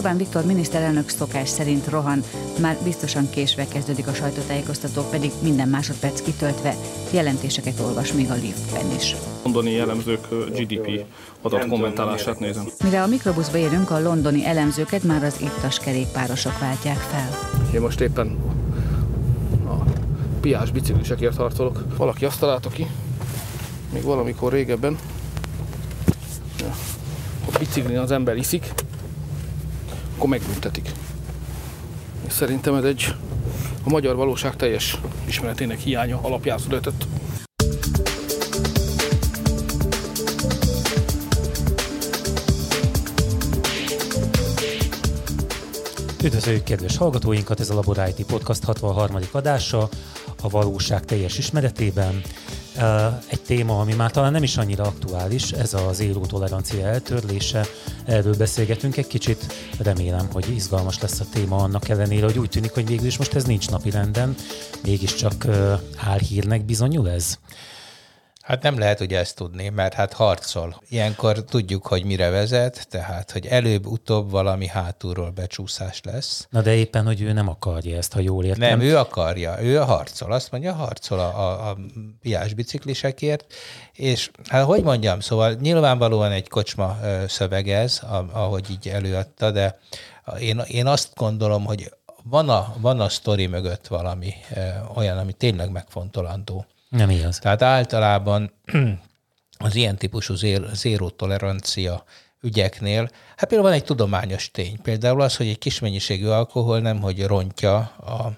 Orbán Viktor miniszterelnök szokás szerint rohan, már biztosan késve kezdődik a sajtótájékoztató, pedig minden másodperc kitöltve jelentéseket olvas még a liftben is. Londoni jellemzők GDP adat kommentálását nézem. Mire a mikrobuszba érünk, a londoni elemzőket már az ittas kerékpárosok váltják fel. Én most éppen a piás biciklisekért harcolok. Valaki azt találta ki, még valamikor régebben, ha biciklin az ember iszik, akkor megbüntetik. Szerintem ez egy a magyar valóság teljes ismeretének hiánya alapján született. Üdvözöljük kedves hallgatóinkat, ez a Labor IT Podcast 63. adása, a valóság teljes ismeretében. Egy téma, ami már talán nem is annyira aktuális, ez az élő tolerancia eltörlése. Erről beszélgetünk egy kicsit. Remélem, hogy izgalmas lesz a téma annak ellenére, hogy úgy tűnik, hogy végül is most ez nincs napi renden. Mégiscsak álhírnek bizonyul ez. Hát nem lehet ugye ezt tudni, mert hát harcol. Ilyenkor tudjuk, hogy mire vezet, tehát, hogy előbb-utóbb valami hátulról becsúszás lesz. Na de éppen, hogy ő nem akarja ezt, ha jól értem. Nem, ő akarja, ő a harcol. Azt mondja, harcol a, a, a piás biciklisekért, és hát hogy mondjam, szóval nyilvánvalóan egy kocsma szöveg ez, ahogy így előadta, de én, én azt gondolom, hogy van a, van a sztori mögött valami olyan, ami tényleg megfontolandó. Nem igaz. Tehát általában az ilyen típusú zéró tolerancia ügyeknél, hát például van egy tudományos tény, például az, hogy egy kis mennyiségű alkohol nem, hogy rontja a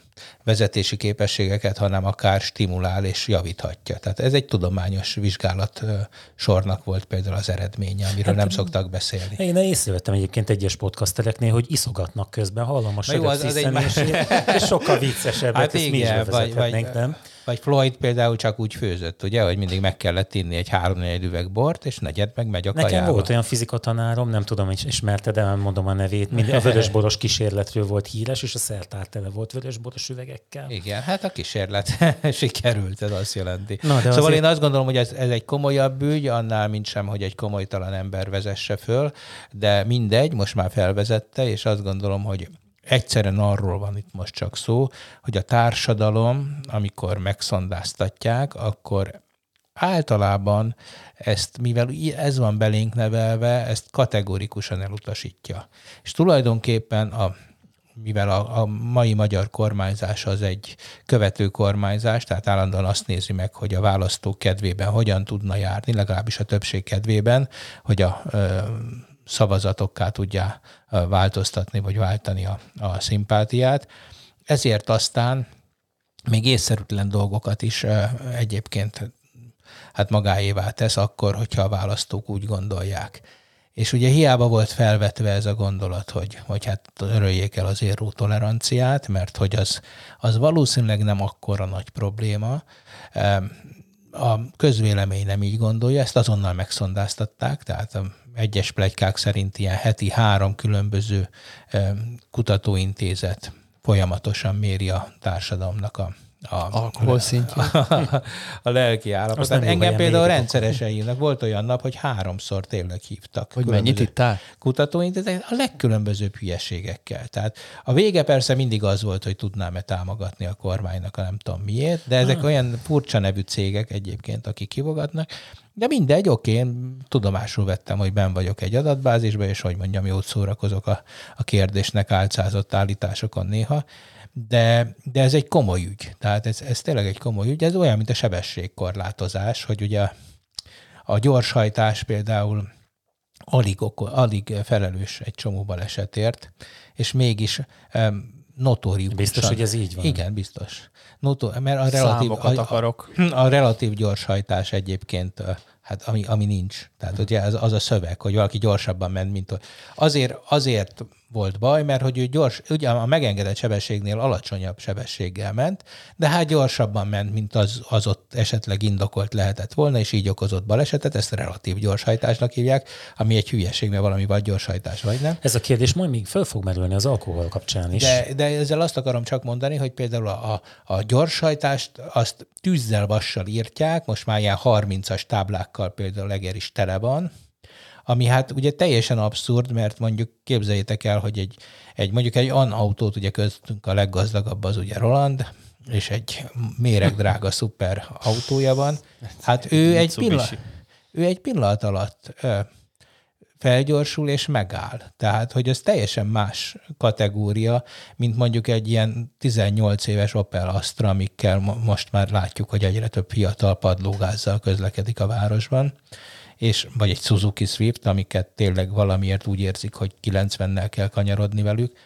vezetési képességeket, hanem akár stimulál és javíthatja. Tehát ez egy tudományos vizsgálat sornak volt például az eredménye, amiről hát, nem szoktak beszélni. Én észrevettem egyébként egyes podcastereknél, hogy iszogatnak közben, hallom a jó, az, az egy más... és sokkal viccesebb, hát igen, mi is vagy, vagy, nem? Vagy Floyd például csak úgy főzött, ugye, hogy mindig meg kellett inni egy három négy üveg bort, és negyed meg megy a Nekem kajába. volt olyan fizikatanárom, nem tudom, hogy ismerte, de nem mondom a nevét, mindig a vörösboros kísérletről volt híres, és a szertár tele volt vörösboros üvegekkel. Igen, hát a kísérlet sikerült, ez azt jelenti. Na, de szóval azért... én azt gondolom, hogy ez, ez egy komolyabb ügy, annál mint sem, hogy egy komolytalan ember vezesse föl, de mindegy, most már felvezette, és azt gondolom, hogy egyszerűen arról van itt most csak szó, hogy a társadalom, amikor megszondáztatják, akkor általában ezt, mivel ez van belénk nevelve, ezt kategorikusan elutasítja. És tulajdonképpen a mivel a, a mai magyar kormányzás az egy követő kormányzás, tehát állandóan azt nézi meg, hogy a választók kedvében hogyan tudna járni, legalábbis a többség kedvében, hogy a ö, szavazatokká tudja változtatni, vagy váltani a, a szimpátiát. Ezért aztán még észszerűtlen dolgokat is egyébként hát magáévá tesz akkor, hogyha a választók úgy gondolják. És ugye hiába volt felvetve ez a gondolat, hogy, hogy hát öröljék el az érró toleranciát, mert hogy az, az valószínűleg nem akkora nagy probléma. A közvélemény nem így gondolja, ezt azonnal megszondáztatták, tehát egyes plegykák szerint ilyen heti három különböző kutatóintézet folyamatosan méri a társadalomnak a a alkohol szintje. A, a lelki állapot. Tehát engem például rendszeresen hívnak. Volt olyan nap, hogy háromszor tényleg hívtak. Hogy mennyit ittál? Kutatóintézetek a legkülönbözőbb hülyeségekkel. Tehát a vége persze mindig az volt, hogy tudnám-e támogatni a kormánynak, a nem tudom miért, de ezek ah. olyan furcsa nevű cégek egyébként, akik kivogatnak, de mindegy, oké, én tudomásul vettem, hogy ben vagyok egy adatbázisban, és hogy mondjam, jót szórakozok a, a kérdésnek álcázott állításokon néha, de, de ez egy komoly ügy. Tehát ez, ez tényleg egy komoly ügy. Ez olyan, mint a sebességkorlátozás, hogy ugye a gyorshajtás például alig, alig felelős egy csomó balesetért, és mégis um, notóriusan. Biztos, hogy ez így van? Igen, biztos. Notor, mert a relatív, a, akarok. A, a relatív gyorshajtás egyébként hát ami, ami nincs. Tehát ugye az, az a szöveg, hogy valaki gyorsabban ment, mint azért, azért volt baj, mert hogy ő gyors, ugye a megengedett sebességnél alacsonyabb sebességgel ment, de hát gyorsabban ment, mint az, az ott esetleg indokolt lehetett volna, és így okozott balesetet, ezt relatív gyorshajtásnak hívják, ami egy hülyeség, mert valami vagy gyorshajtás, vagy nem. Ez a kérdés majd még föl fog merülni az alkohol kapcsán is. De, de ezzel azt akarom csak mondani, hogy például a, a, a gyorshajtást azt tűzzel vassal írtják, most már ilyen 30-as táblákkal például Eger is tele van, ami hát ugye teljesen abszurd, mert mondjuk képzeljétek el, hogy egy, egy mondjuk egy an autót, ugye köztünk a leggazdagabb az ugye Roland, és egy méregdrága szuper autója van. Hát ő egy, pillanat, ő egy pillanat alatt felgyorsul és megáll. Tehát, hogy ez teljesen más kategória, mint mondjuk egy ilyen 18 éves Opel Astra, amikkel most már látjuk, hogy egyre több fiatal padlógázzal közlekedik a városban, és, vagy egy Suzuki Swift, amiket tényleg valamiért úgy érzik, hogy 90-nel kell kanyarodni velük.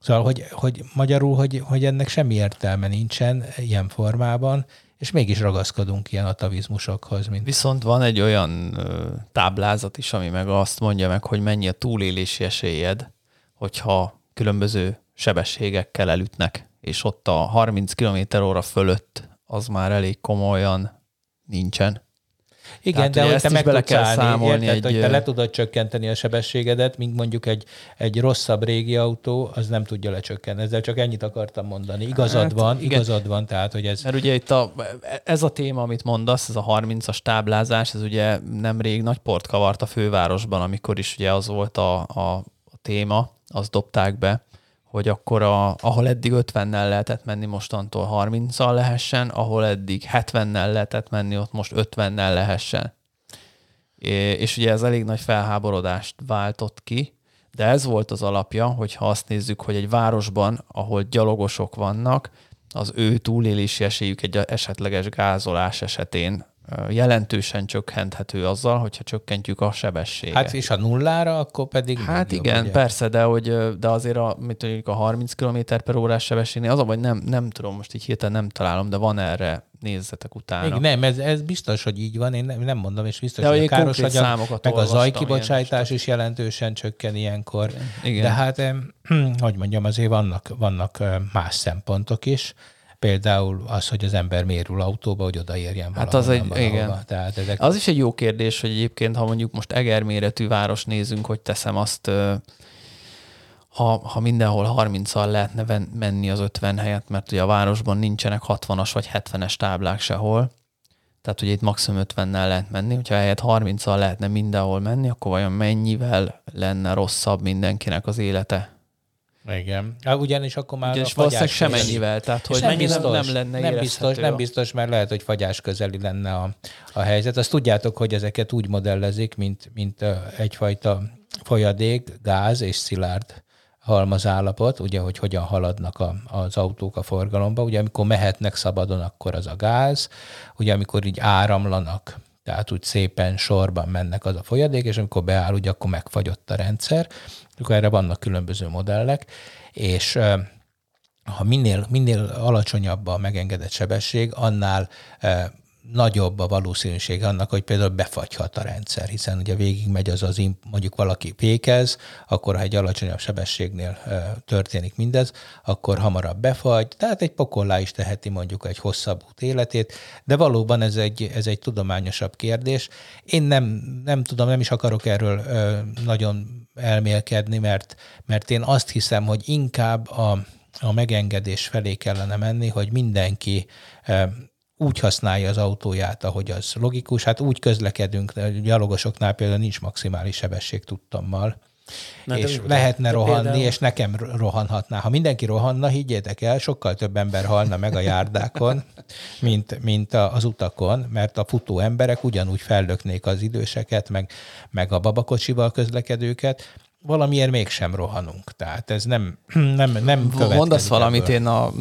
Szóval, hogy, hogy magyarul, hogy, hogy ennek semmi értelme nincsen ilyen formában, és mégis ragaszkodunk ilyen atavizmusokhoz. Mint... Viszont van egy olyan ö, táblázat is, ami meg azt mondja meg, hogy mennyi a túlélési esélyed, hogyha különböző sebességekkel elütnek, és ott a 30 km óra fölött az már elég komolyan nincsen. Igen, Tehát, de hogy te meg bele kell állni, számolni érted, egy... hogy te le tudod csökkenteni a sebességedet, mint mondjuk egy, egy rosszabb régi autó, az nem tudja lecsökkenteni. Ezzel csak ennyit akartam mondani. Igazad hát, van, igen. igazad van, tehát hogy ez... Mert ugye itt a, ez a téma, amit mondasz, ez a 30-as táblázás, ez ugye nemrég nagy port kavart a fővárosban, amikor is ugye az volt a, a, a téma, azt dobták be, hogy akkor a, ahol eddig 50-nel lehetett menni, mostantól 30-al lehessen, ahol eddig 70-nel lehetett menni, ott most 50-nel lehessen. És ugye ez elég nagy felháborodást váltott ki, de ez volt az alapja, hogyha azt nézzük, hogy egy városban, ahol gyalogosok vannak, az ő túlélési esélyük egy esetleges gázolás esetén jelentősen csökkenthető azzal, hogyha csökkentjük a sebességet. Hát és a nullára, akkor pedig... Hát igen, jobb, ugye? persze, de, hogy, de azért a, mit mondjuk a 30 km per órás sebességnél az a vagy nem, nem tudom, most így hirtelen nem találom, de van erre nézzetek utána. Még nem, ez, ez biztos, hogy így van, én nem, nem mondom, és biztos, de hogy a káros anyag, meg a zajkibocsátás is jelentősen csökken ilyenkor. Igen. De hát, hogy mondjam, azért vannak, vannak más szempontok is például az, hogy az ember mérül autóba, hogy odaérjen Hát az egy, igen. Tehát ezek... Az is egy jó kérdés, hogy egyébként, ha mondjuk most Eger méretű város nézünk, hogy teszem azt, ha, ha mindenhol 30-al lehetne menni az 50 helyet, mert ugye a városban nincsenek 60-as vagy 70-es táblák sehol, tehát ugye itt maximum 50-nel lehet menni, hogyha helyett 30-al lehetne mindenhol menni, akkor vajon mennyivel lenne rosszabb mindenkinek az élete? Igen. Hát ugyanis akkor már Ugyanis a valószínűleg semennyivel, tehát hogy nem, biztos, nem, nem lenne nem biztos, nem biztos, mert lehet, hogy fagyás közeli lenne a, a helyzet. Azt tudjátok, hogy ezeket úgy modellezik, mint, mint egyfajta folyadék, gáz és szilárd halmazállapot, ugye, hogy hogyan haladnak a, az autók a forgalomba. Ugye, amikor mehetnek szabadon, akkor az a gáz, ugye, amikor így áramlanak, tehát úgy szépen sorban mennek az a folyadék, és amikor beáll, ugye, akkor megfagyott a rendszer akkor erre vannak különböző modellek, és ha minél, minél alacsonyabb a megengedett sebesség, annál nagyobb a valószínűség annak, hogy például befagyhat a rendszer, hiszen ugye végigmegy az az, mondjuk valaki fékez, akkor ha egy alacsonyabb sebességnél történik mindez, akkor hamarabb befagy, tehát egy pokollá is teheti mondjuk egy hosszabb út életét, de valóban ez egy, ez egy tudományosabb kérdés. Én nem, nem tudom, nem is akarok erről nagyon elmélkedni, mert, mert én azt hiszem, hogy inkább a, a megengedés felé kellene menni, hogy mindenki úgy használja az autóját, ahogy az logikus. Hát úgy közlekedünk, de gyalogosoknál például nincs maximális sebesség tudtommal. Na, és de lehetne rohanni, például... és nekem rohanhatná. Ha mindenki rohanna, higgyétek el, sokkal több ember halna meg a járdákon, mint, mint az utakon, mert a futó emberek ugyanúgy fellöknék az időseket, meg, meg a babakocsival közlekedőket, valamiért mégsem rohanunk. Tehát ez nem, nem, nem Mondasz valamit, ebből. én a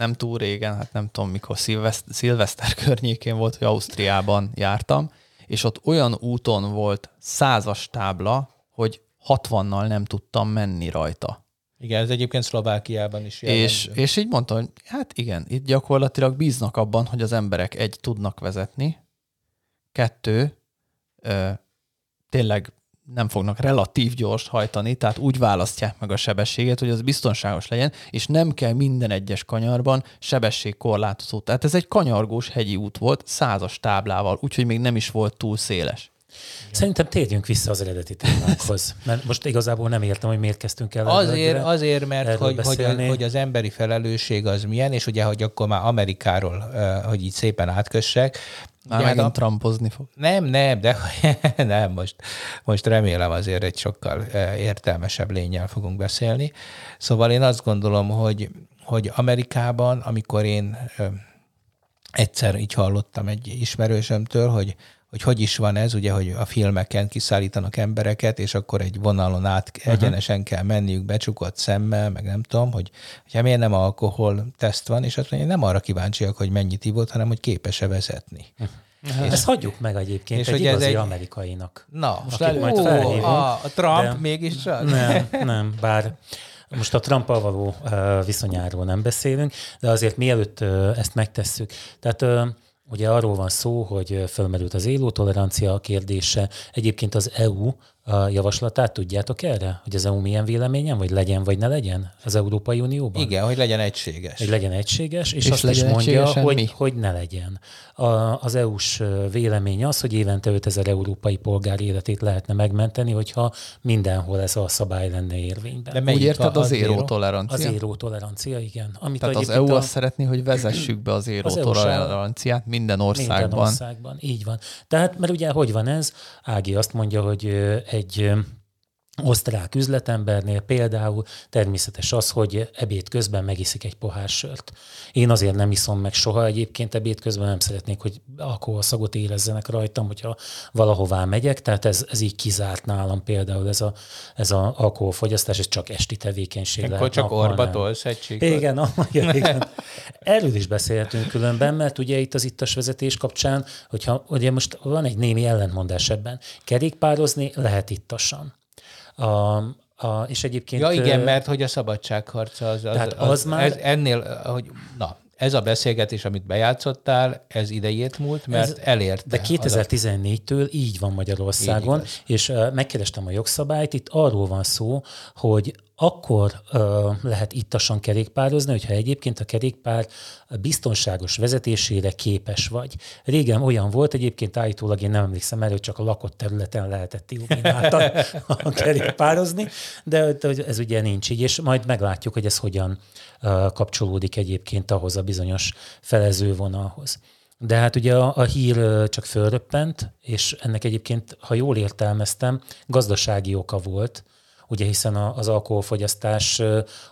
nem túl régen, hát nem tudom mikor, szilveszter, szilveszter környékén volt, hogy Ausztriában jártam, és ott olyan úton volt százas tábla, hogy 60-nal nem tudtam menni rajta. Igen, ez egyébként Szlovákiában is És, és így mondtam, hogy hát igen, itt gyakorlatilag bíznak abban, hogy az emberek egy, tudnak vezetni, kettő, ö, tényleg nem fognak relatív gyors hajtani, tehát úgy választják meg a sebességet, hogy az biztonságos legyen, és nem kell minden egyes kanyarban sebességkorlátozó. Tehát ez egy kanyargós hegyi út volt, százas táblával, úgyhogy még nem is volt túl széles. Szerintem térjünk vissza az eredeti témákhoz, mert most igazából nem értem, hogy miért kezdtünk el. Azért, azért mert hogy, hogy, hogy az emberi felelősség az milyen, és ugye, hogy akkor már Amerikáról, hogy így szépen átkössek, már megint a... trampozni fog. Nem, nem, de nem, most, most remélem azért egy sokkal értelmesebb lényel fogunk beszélni. Szóval én azt gondolom, hogy, hogy Amerikában, amikor én egyszer így hallottam egy ismerősömtől, hogy hogy hogy is van ez, ugye, hogy a filmeken kiszállítanak embereket, és akkor egy vonalon át uh-huh. egyenesen kell menniük becsukott szemmel, meg nem tudom, hogy, hogy miért nem alkohol teszt van, és azt mondja, nem arra kíváncsiak, hogy mennyit ivott, hanem hogy képes-e vezetni. Uh-huh. És ezt hagyjuk meg egyébként és egy igazi egy... amerikainak. Na, most el, majd felhívunk, a, a Trump de... mégis Nem, nem, bár most a trump való viszonyáról nem beszélünk, de azért mielőtt ezt megtesszük. Tehát Ugye arról van szó, hogy fölmerült az éló tolerancia kérdése. Egyébként az EU a javaslatát tudjátok erre? Hogy az EU milyen véleményen, vagy legyen, vagy ne legyen az Európai Unióban? Igen, hogy legyen egységes. Hogy legyen egységes, és, és azt is mondja, hogy, hogy ne legyen. A, az EU-s vélemény az, hogy évente 5000 európai polgár életét lehetne megmenteni, hogyha mindenhol ez a szabály lenne érvényben. De Úgy érted az, az éró tolerancia? Az éró tolerancia, igen. Amit Tehát az EU a... azt szeretné, hogy vezessük be az éró toleranciát minden országban. Minden országban, így van. Tehát, mert ugye hogy van ez? Ági azt mondja, hogy egy osztrák üzletembernél például természetes az, hogy ebéd közben megiszik egy pohár sört. Én azért nem iszom meg soha egyébként ebéd közben, nem szeretnék, hogy alkoholszagot érezzenek rajtam, hogyha valahová megyek, tehát ez, ez így kizárt nálam például ez a, ez a alkoholfogyasztás, ez csak esti tevékenység Akkor lehet. csak orba tolsz egy csíkot. Igen, ah, igen, igen. Erről is beszélhetünk különben, mert ugye itt az ittas vezetés kapcsán, hogyha ugye most van egy némi ellentmondás ebben. Kerékpározni lehet ittasan a, a, és egyébként... Ja igen, mert hogy a szabadságharca az, az, az, az már... Ez ennél, hogy, na, ez a beszélgetés, amit bejátszottál, ez idejét múlt, mert ez, elérte. De 2014-től így van Magyarországon, így és megkerestem a jogszabályt, itt arról van szó, hogy akkor uh, lehet ittasan kerékpározni, hogyha egyébként a kerékpár biztonságos vezetésére képes vagy. Régen olyan volt, egyébként állítólag én nem emlékszem erről, csak a lakott területen lehetett illumináltan kerékpározni, de ez ugye nincs így, és majd meglátjuk, hogy ez hogyan uh, kapcsolódik egyébként ahhoz a bizonyos felezővonalhoz. De hát ugye a, a hír csak fölröppent, és ennek egyébként, ha jól értelmeztem, gazdasági oka volt, ugye hiszen az alkoholfogyasztás,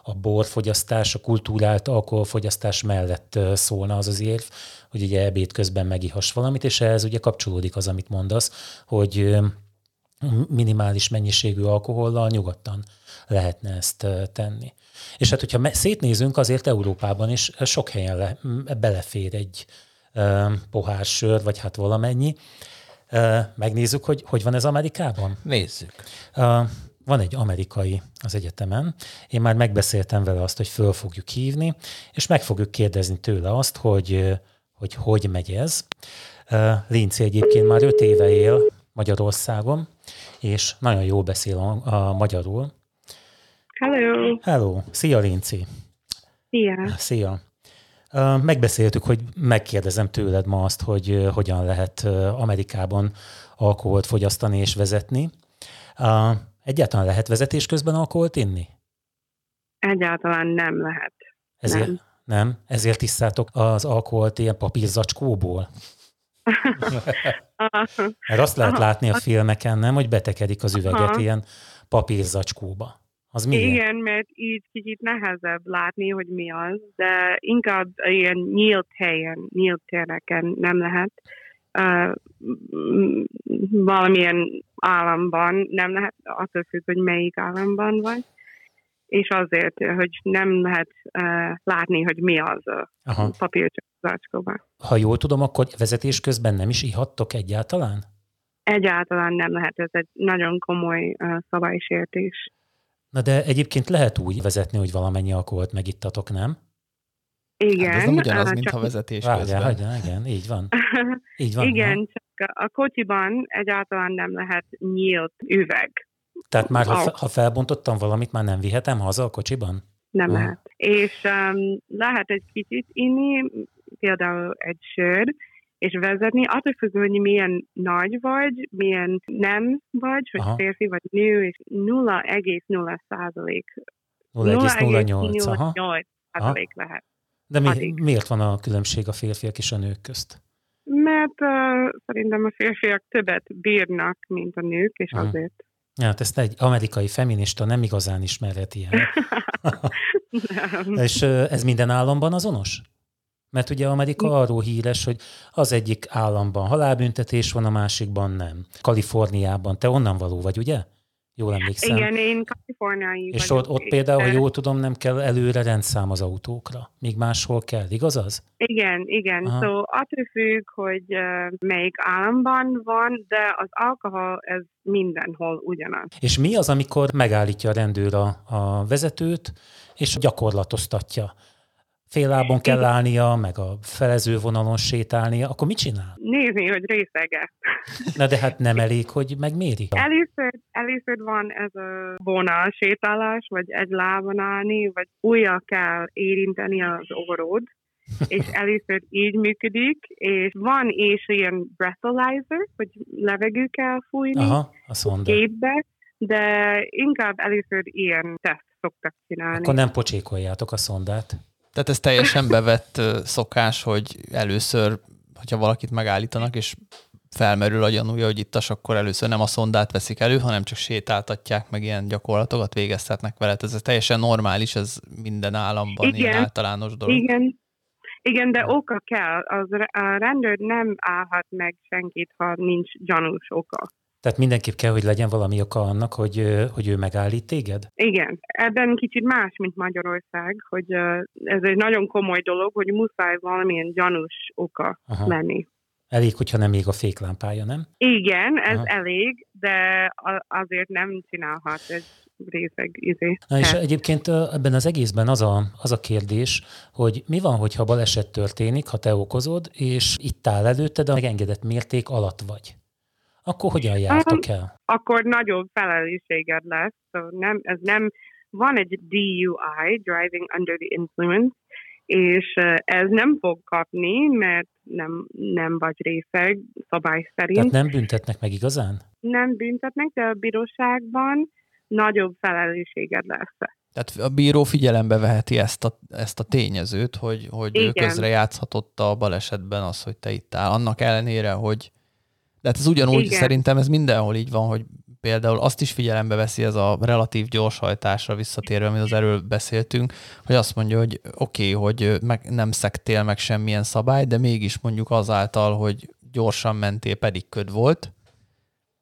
a borfogyasztás, a kultúrált alkoholfogyasztás mellett szólna az az érv, hogy ugye ebéd közben megihass valamit, és ehhez ugye kapcsolódik az, amit mondasz, hogy minimális mennyiségű alkohollal nyugodtan lehetne ezt tenni. És hát, hogyha szétnézünk, azért Európában is sok helyen le, belefér egy pohár sör, vagy hát valamennyi. Megnézzük, hogy hogy van ez Amerikában? Nézzük. Van egy amerikai az egyetemen, én már megbeszéltem vele azt, hogy föl fogjuk hívni, és meg fogjuk kérdezni tőle azt, hogy hogy, hogy megy ez. Linci egyébként már öt éve él Magyarországon, és nagyon jól beszél a, a magyarul. Hello! Hello! Szia, Linci! Szia! Szia! Megbeszéltük, hogy megkérdezem tőled ma azt, hogy hogyan lehet Amerikában alkoholt fogyasztani és vezetni. Egyáltalán lehet vezetés közben alkoholt inni? Egyáltalán nem lehet. Ezért, nem. nem? Ezért tisztátok az alkoholt ilyen papírzacskóból? Mert azt lehet látni a filmeken, nem, hogy betekedik az üveget Aha. ilyen papírzacskóba. Az milyen? Igen, mert így kicsit nehezebb látni, hogy mi az, de inkább ilyen nyílt helyen, nyílt téreken nem lehet valamilyen államban, nem lehet, attól függ, hogy melyik államban vagy, és azért, hogy nem lehet uh, látni, hogy mi az a papírzacskóban. Ha jól tudom, akkor vezetés közben nem is ihattok egyáltalán? Egyáltalán nem lehet, ez egy nagyon komoly uh, szabálysértés. Na de egyébként lehet úgy vezetni, hogy valamennyi alkoholt megittatok, nem? Igen. Hát ez nem ugyanaz, mint a vezetés közben. Hagyjál, igen, így van. Így van igen, ha? csak a kocsiban egyáltalán nem lehet nyílt üveg. Tehát már, ha, ha felbontottam valamit, már nem vihetem haza a kocsiban? Nem ha. lehet. És um, lehet egy kicsit inni, például egy sör, és vezetni, attól függ, hogy milyen nagy vagy, milyen nem vagy, hogy Aha. férfi vagy nő, és 0,0 százalék. 0,08 százalék lehet. De mi, miért van a különbség a férfiak és a nők közt? Mert uh, szerintem a férfiak többet bírnak, mint a nők, és hmm. azért. Hát ezt egy amerikai feminista nem igazán ismerhet ilyen. és uh, ez minden államban azonos? Mert ugye Amerika arról híres, hogy az egyik államban halálbüntetés van, a másikban nem. Kaliforniában. Te onnan való vagy, ugye? Jól emlékszem. Igen, én kaliforniai És ott, ott például, ha jól tudom, nem kell előre rendszám az autókra, míg máshol kell, igaz az? Igen, igen. Aha. So, attól függ, hogy uh, melyik államban van, de az alkohol ez mindenhol ugyanaz. És mi az, amikor megállítja a rendőr a, a vezetőt, és gyakorlatoztatja? Fél lábon kell állnia, meg a felező vonalon sétálnia, akkor mit csinál? Nézni, hogy részege. Na de hát nem elég, hogy megméri. Először, először van ez a vonal sétálás, vagy egy lábon állni, vagy újra kell érinteni az orrod, és először így működik, és van és ilyen breathalyzer, hogy levegő kell fújni Aha, a gépbe, de inkább először ilyen teszt szoktak csinálni. Akkor nem pocsékoljátok a szondát. Tehát ez teljesen bevett szokás, hogy először, hogyha valakit megállítanak, és felmerül a gyanúja, hogy ittas, akkor először nem a szondát veszik elő, hanem csak sétáltatják, meg ilyen gyakorlatokat végeztetnek vele. Ez teljesen normális, ez minden államban Igen. ilyen általános dolog. Igen. Igen, de oka kell. Az, a rendőr nem állhat meg senkit, ha nincs gyanús oka. Tehát mindenképp kell, hogy legyen valami oka annak, hogy, hogy ő megállít téged? Igen. Ebben kicsit más, mint Magyarország, hogy ez egy nagyon komoly dolog, hogy muszáj valamilyen gyanús oka Aha. lenni. Elég, hogyha nem még a féklámpája, nem? Igen, ez Aha. elég, de azért nem csinálhat egy részeg izé. Na és egyébként ebben az egészben az a, az a kérdés, hogy mi van, hogyha baleset történik, ha te okozod, és itt áll előtted, a megengedett mérték alatt vagy akkor hogyan jártok el? Akkor nagyobb felelősséged lesz. So nem, ez nem, van egy DUI, Driving Under the Influence, és ez nem fog kapni, mert nem, nem vagy részeg szabály szerint. Tehát nem büntetnek meg igazán? Nem büntetnek, de a bíróságban nagyobb felelősséged lesz. Tehát a bíró figyelembe veheti ezt a, ezt a tényezőt, hogy, hogy ő közre játszhatott a balesetben az, hogy te itt áll. Annak ellenére, hogy de hát ez ugyanúgy, Igen. szerintem ez mindenhol így van, hogy például azt is figyelembe veszi ez a relatív gyorshajtásra visszatérve, amit az erről beszéltünk, hogy azt mondja, hogy oké, okay, hogy meg nem szektél meg semmilyen szabály, de mégis mondjuk azáltal, hogy gyorsan mentél, pedig köd volt.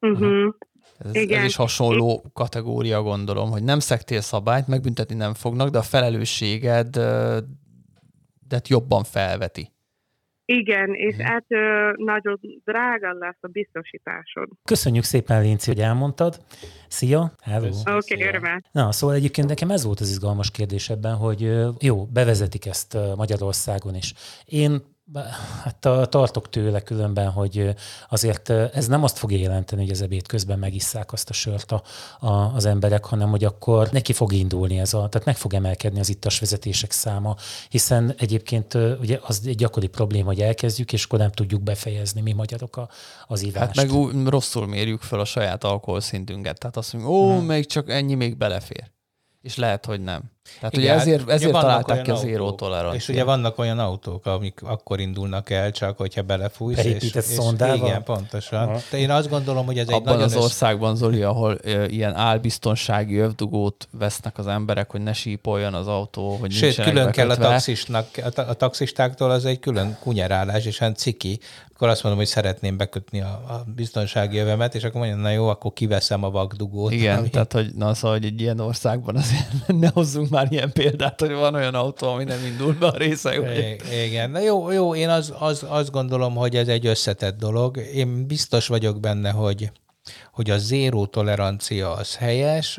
Uh-huh. Ez, Igen. ez is hasonló kategória, gondolom, hogy nem szektél szabályt, megbüntetni nem fognak, de a felelősséged de jobban felveti. Igen, és uh-huh. ettől nagyon drága lesz a biztosításod. Köszönjük szépen, Linci, hogy elmondtad. Szia! Hello! Oké, okay, örömmel. Na, szóval egyébként nekem ez volt az izgalmas kérdés ebben, hogy jó, bevezetik ezt Magyarországon is. Én Hát tartok tőle különben, hogy azért ez nem azt fogja jelenteni, hogy az ebéd közben megisszák azt a sört a, a, az emberek, hanem hogy akkor neki fog indulni ez a, tehát meg fog emelkedni az ittas vezetések száma, hiszen egyébként ugye az egy gyakori probléma, hogy elkezdjük, és akkor nem tudjuk befejezni mi magyarok a, az ivást. Hát meg ú, rosszul mérjük fel a saját alkoholszintünket, tehát azt mondjuk, ó, hmm. még csak ennyi még belefér. És lehet, hogy nem. Tehát Igen, ugye ezért, ezért ugye találták ki az zéró toleranciát. És ugye vannak olyan autók, amik akkor indulnak el, csak hogyha belefújsz. Beépített szondával? Igen, pontosan. Aha. De én azt gondolom, hogy ez Abban egy nagyon... az országban, Zoli, ahol e, ilyen álbiztonsági övdugót vesznek az emberek, hogy ne sípoljon az autó, hogy Sőt, külön kell a taxisnak, a taxistáktól az egy külön kunyerálás, és hát ciki, akkor azt mondom, hogy szeretném bekötni a, a biztonsági övemet, és akkor mondja, na jó, akkor kiveszem a vakdugót. Igen, ami... tehát hogy, na, szóval, hogy egy ilyen országban azért ne hozzunk már ilyen példát, hogy van olyan autó, ami nem indul be a része. Igen, na jó, jó én az, az, azt gondolom, hogy ez egy összetett dolog. Én biztos vagyok benne, hogy hogy a zéró tolerancia az helyes,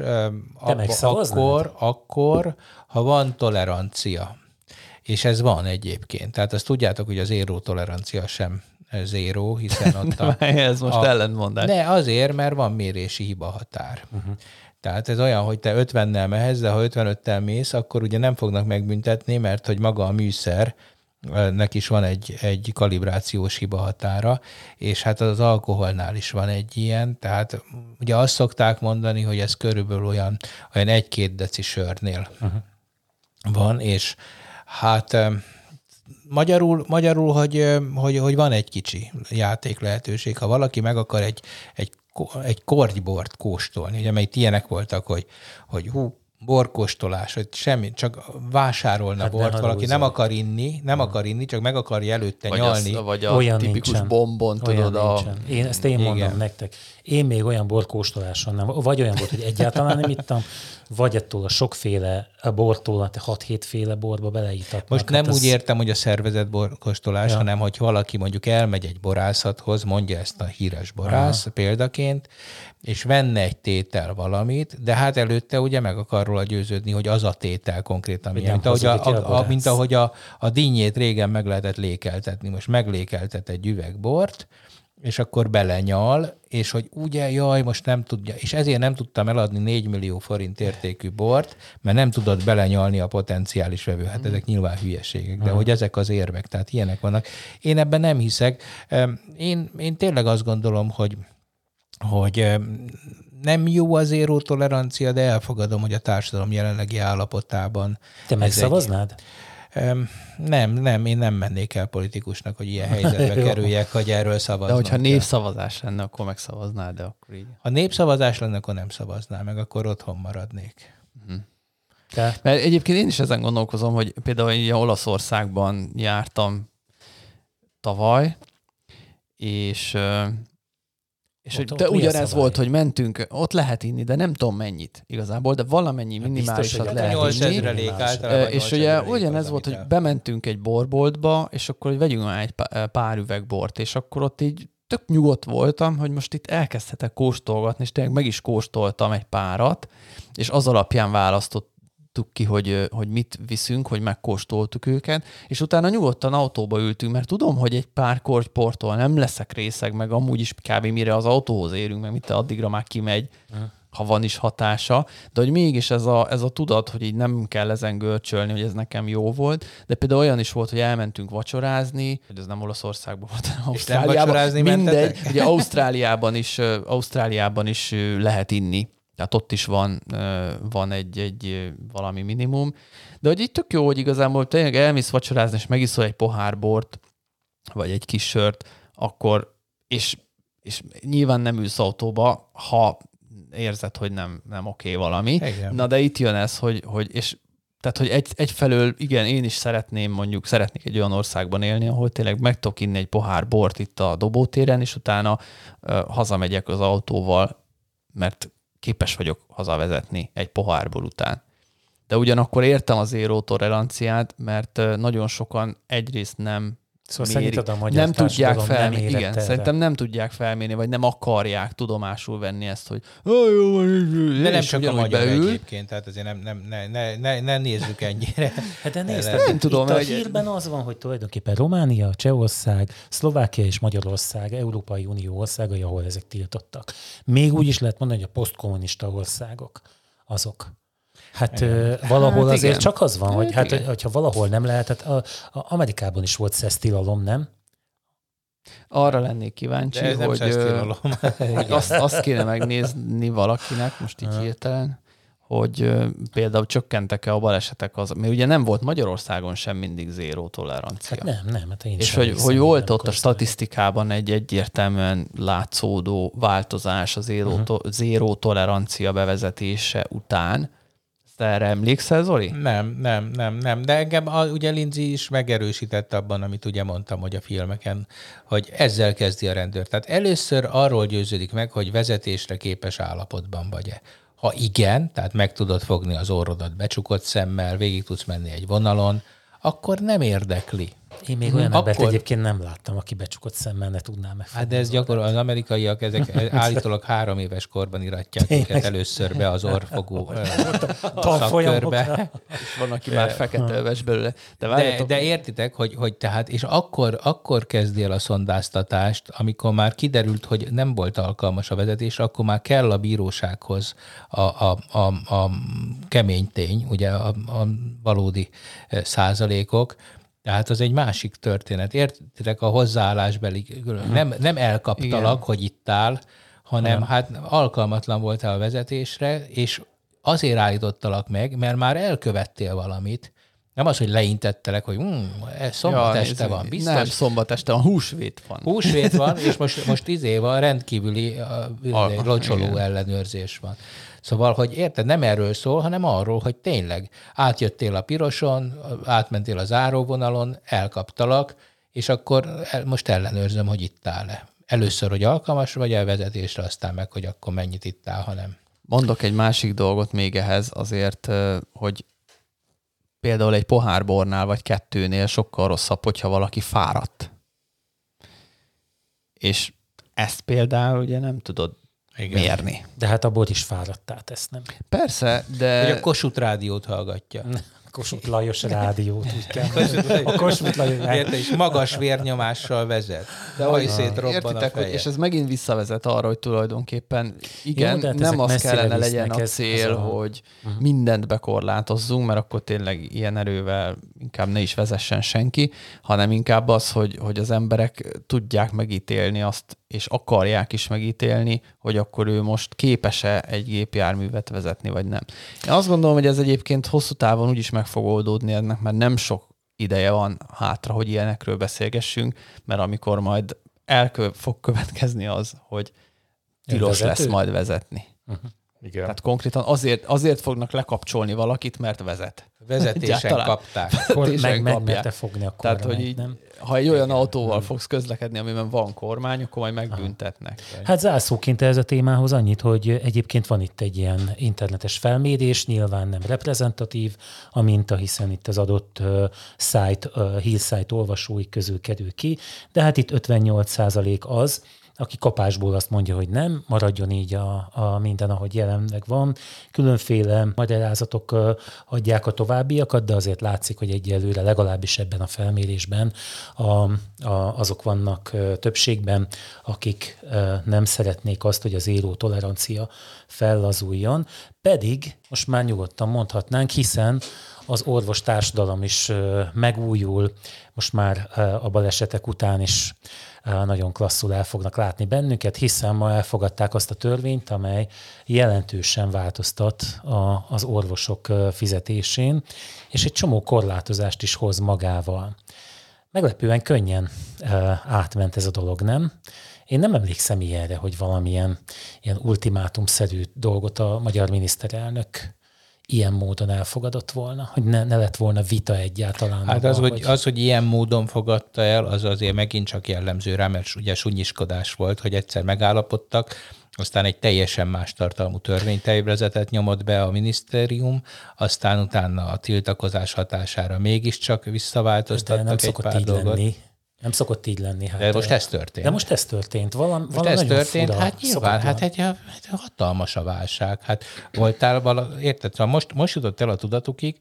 abba, akkor, akkor, ha van tolerancia, és ez van egyébként. Tehát azt tudjátok, hogy az zéró tolerancia sem zéró, hiszen ott a... ez most a, ellentmondás. Ne, azért, mert van mérési hiba határ. Uh-huh. Tehát ez olyan, hogy te 50-nel mehetsz, de ha 55-tel mész, akkor ugye nem fognak megbüntetni, mert hogy maga a műszer nek is van egy, egy kalibrációs hiba határa, és hát az alkoholnál is van egy ilyen, tehát ugye azt szokták mondani, hogy ez körülbelül olyan, olyan egy-két deci sörnél uh-huh. van, és hát magyarul, magyarul hogy, hogy, hogy van egy kicsi játék lehetőség. Ha valaki meg akar egy, egy, egy korgybort kóstolni, ugye, mert ilyenek voltak, hogy, hogy hú, borkostolás, hogy semmi, csak vásárolna hát bort, valaki nem akar inni, nem akar inni, csak meg akarja előtte vagy nyalni. Az, vagy a olyan tipikus nincsen. bombon, tudod. Olyan a... Én, ezt én mondom Igen. nektek. Én még olyan borkóstoláson nem, vagy olyan volt, hogy egyáltalán nem ittam, vagy ettől a sokféle a bortól, a 6-7 féle borba beleítatnak. Most nem hát úgy az... értem, hogy a szervezett borkóstolás, ja. hanem hogy valaki mondjuk elmegy egy borászathoz, mondja ezt a híres borász Aha. példaként, és venne egy tétel valamit, de hát előtte ugye meg akar róla győződni, hogy az a tétel konkrétan milyen. Mint ahogy, a, a, a, mint ahogy a, a dinnyét régen meg lehetett lékeltetni, most meglékeltet egy üveg bort, és akkor belenyal, és hogy ugye, jaj, most nem tudja, és ezért nem tudtam eladni 4 millió forint értékű bort, mert nem tudott belenyalni a potenciális vevő. Hát ezek nyilván hülyeségek, de hogy ezek az érvek, tehát ilyenek vannak. Én ebben nem hiszek. Én, én tényleg azt gondolom, hogy hogy nem jó az éró tolerancia, de elfogadom, hogy a társadalom jelenlegi állapotában. Te megszavaznád? Egy, nem, nem, én nem mennék el politikusnak, hogy ilyen helyzetbe kerüljek, hogy erről szavaznom. De hogyha népszavazás lenne, akkor megszavaznád, de akkor így. Ha népszavazás lenne, akkor nem szavaznál meg, akkor otthon maradnék. Uh-huh. De. Mert egyébként én is ezen gondolkozom, hogy például én Olaszországban jártam tavaly, és és hogy de ugyanez volt, hogy mentünk, ott lehet inni, de nem tudom mennyit igazából, de valamennyi hát minimálisat lehet 8 inni. És ugye ugyanez volt, hogy bementünk egy borboltba, és akkor hogy vegyünk már egy pár üveg bort, és akkor ott így tök nyugodt voltam, hogy most itt elkezdhetek kóstolgatni, és tényleg meg is kóstoltam egy párat, és az alapján választott találtuk ki, hogy, hogy mit viszünk, hogy megkóstoltuk őket, és utána nyugodtan autóba ültünk, mert tudom, hogy egy pár kortyporttól nem leszek részeg, meg amúgy is kb. mire az autóhoz érünk, meg mit addigra már kimegy, ha van is hatása, de hogy mégis ez a, ez a tudat, hogy így nem kell ezen görcsölni, hogy ez nekem jó volt, de például olyan is volt, hogy elmentünk vacsorázni, hogy ez nem Olaszországban volt, hanem Ausztráliában. Mindegy, mentetek? ugye Ausztráliában is, Ausztráliában is lehet inni tehát ott is van, van egy, egy valami minimum. De hogy itt tök jó, hogy igazából tényleg elmész vacsorázni, és megiszol egy pohár bort, vagy egy kis sört, akkor, és, és nyilván nem ülsz autóba, ha érzed, hogy nem, nem oké okay valami. Igen. Na de itt jön ez, hogy, hogy és tehát, hogy egy, egyfelől, igen, én is szeretném mondjuk, szeretnék egy olyan országban élni, ahol tényleg meg tudok inni egy pohár bort itt a dobótéren, és utána uh, hazamegyek az autóval, mert képes vagyok hazavezetni egy pohárból után. De ugyanakkor értem az éró mert nagyon sokan egyrészt nem Szóval méri, a magyar nem tudják felmérni, nem igen, erre. szerintem nem tudják felmérni, vagy nem akarják tudomásul venni ezt, hogy jó, de nem csak a magyar beül. egyébként, tehát azért nem, nem, ne, ne, ne, ne nézzük ennyire. Hát de nézd, nem, nem tudom, itt a hírben az van, hogy tulajdonképpen Románia, Csehország, Szlovákia és Magyarország, Európai Unió országai, ahol ezek tiltottak. Még úgy is lehet mondani, hogy a posztkommunista országok azok. Hát igen. valahol hát azért igen. csak az van, hogy hát, hát hogyha valahol nem lehet, hát a, a Amerikában is volt szesztilalom, nem? Arra lennék kíváncsi, De ez hogy, hogy azt, azt kéne megnézni valakinek, most így hirtelen, hogy például csökkentek-e a balesetek az, mert ugye nem volt Magyarországon sem mindig zéró tolerancia. Hát nem, nem, hát én És hogy, hogy volt ott a statisztikában egy egyértelműen látszódó változás az zéró, uh-huh. zéró tolerancia bevezetése után, te erre emlékszel, Zoli? Nem, nem, nem, nem. De engem a, ugye Lindsay is megerősített abban, amit ugye mondtam, hogy a filmeken, hogy ezzel kezdi a rendőr. Tehát először arról győződik meg, hogy vezetésre képes állapotban vagy-e. Ha igen, tehát meg tudod fogni az orrodat becsukott szemmel, végig tudsz menni egy vonalon, akkor nem érdekli. Én még olyan Akkor... embert egyébként nem láttam, aki becsukott szemmel ne tudná meg. Hát de ez gyakorlatilag az amerikaiak, ezek állítólag három éves korban iratják őket először be az orfogó szakkörbe. Van, aki már fekete öves belőle. De, de, de, értitek, hogy, hogy tehát, és akkor, akkor kezdi el a szondáztatást, amikor már kiderült, hogy nem volt alkalmas a vezetés, akkor már kell a bírósághoz a, a, a, a kemény tény, ugye a, a valódi százalékok, Tehát az egy másik történet. Értitek a hozzáállásbeli, nem, nem elkaptalak, Igen. hogy itt áll, hanem Nem. hát alkalmatlan voltál a vezetésre, és azért állítottalak meg, mert már elkövettél valamit, nem az, hogy leintettelek, hogy mm, ez szombat ja, este van, biztos. Nem, szombat este van, húsvét van. Húsvét van, és most, most tíz év van, rendkívüli uh, locsoló igen. ellenőrzés van. Szóval, hogy érted, nem erről szól, hanem arról, hogy tényleg átjöttél a piroson, átmentél a záróvonalon, elkaptalak, és akkor most ellenőrzöm, hogy itt áll-e. Először, hogy alkalmas vagy elvezetésre, aztán meg, hogy akkor mennyit itt áll, ha nem. Mondok egy másik dolgot még ehhez azért, hogy például egy pohárbornál vagy kettőnél sokkal rosszabb, hogyha valaki fáradt. És ezt például ugye nem tudod igen. mérni. De hát abból is fáradtál, ezt nem? Persze, de... Hogy a Kossuth rádiót hallgatja. Kossuth Lajos rádiót, úgy kell. A Kossuth Lajos Érte, és magas vérnyomással vezet. De hogy szétrobban a feje. és ez megint visszavezet arra, hogy tulajdonképpen igen, Jó, nem az kellene legyen a cél, a... hogy uh-huh. mindent bekorlátozzunk, mert akkor tényleg ilyen erővel inkább ne is vezessen senki, hanem inkább az, hogy, hogy az emberek tudják megítélni azt, és akarják is megítélni, hogy akkor ő most képes-e egy gépjárművet vezetni, vagy nem. Én azt gondolom, hogy ez egyébként hosszú távon úgyis meg fog oldódni ennek, mert nem sok ideje van hátra, hogy ilyenekről beszélgessünk, mert amikor majd el fog következni az, hogy tilos lesz majd vezetni. Uh-huh. Igen. Tehát konkrétan azért, azért fognak lekapcsolni valakit, mert vezet. Vezetésen kapták. Akkor meg, meg fogni a Tehát, hogy így, nem? ha egy olyan autóval fogsz közlekedni, amiben van kormány, akkor majd megbüntetnek. Hát zászóként ez a témához annyit, hogy egyébként van itt egy ilyen internetes felmérés, nyilván nem reprezentatív a minta, hiszen itt az adott uh, site, uh, hírsite olvasói közül kerül ki, de hát itt 58% az, aki kapásból azt mondja, hogy nem, maradjon így a, a minden, ahogy jelenleg van. Különféle magyarázatok adják a továbbiakat, de azért látszik, hogy egyelőre legalábbis ebben a felmérésben a, a, azok vannak többségben, akik nem szeretnék azt, hogy az éló tolerancia fellazuljon, pedig most már nyugodtan mondhatnánk, hiszen az orvos társadalom is megújul, most már a balesetek után is nagyon klasszul el fognak látni bennünket, hiszen ma elfogadták azt a törvényt, amely jelentősen változtat a, az orvosok fizetésén, és egy csomó korlátozást is hoz magával. Meglepően könnyen átment ez a dolog, nem? Én nem emlékszem ilyenre, hogy valamilyen ilyen ultimátumszerű dolgot a magyar miniszterelnök ilyen módon elfogadott volna, hogy ne, ne lett volna vita egyáltalán. Hát az, hogy, hogy... az, hogy ilyen módon fogadta el, az azért megint csak jellemző rá, mert ugye sunyiskodás volt, hogy egyszer megállapodtak, aztán egy teljesen más tartalmú törvénytervezetet nyomott be a minisztérium, aztán utána a tiltakozás hatására mégiscsak visszaváltoztattak De nem egy pár dolgot. Lenni. Nem szokott így lenni. Hát, de most ez történt. De most ez történt. Valam, most ez történt, hát nyilván, hát egy, egy hatalmas a válság. Hát voltál vala, érted? Szóval most, most jutott el a tudatukig,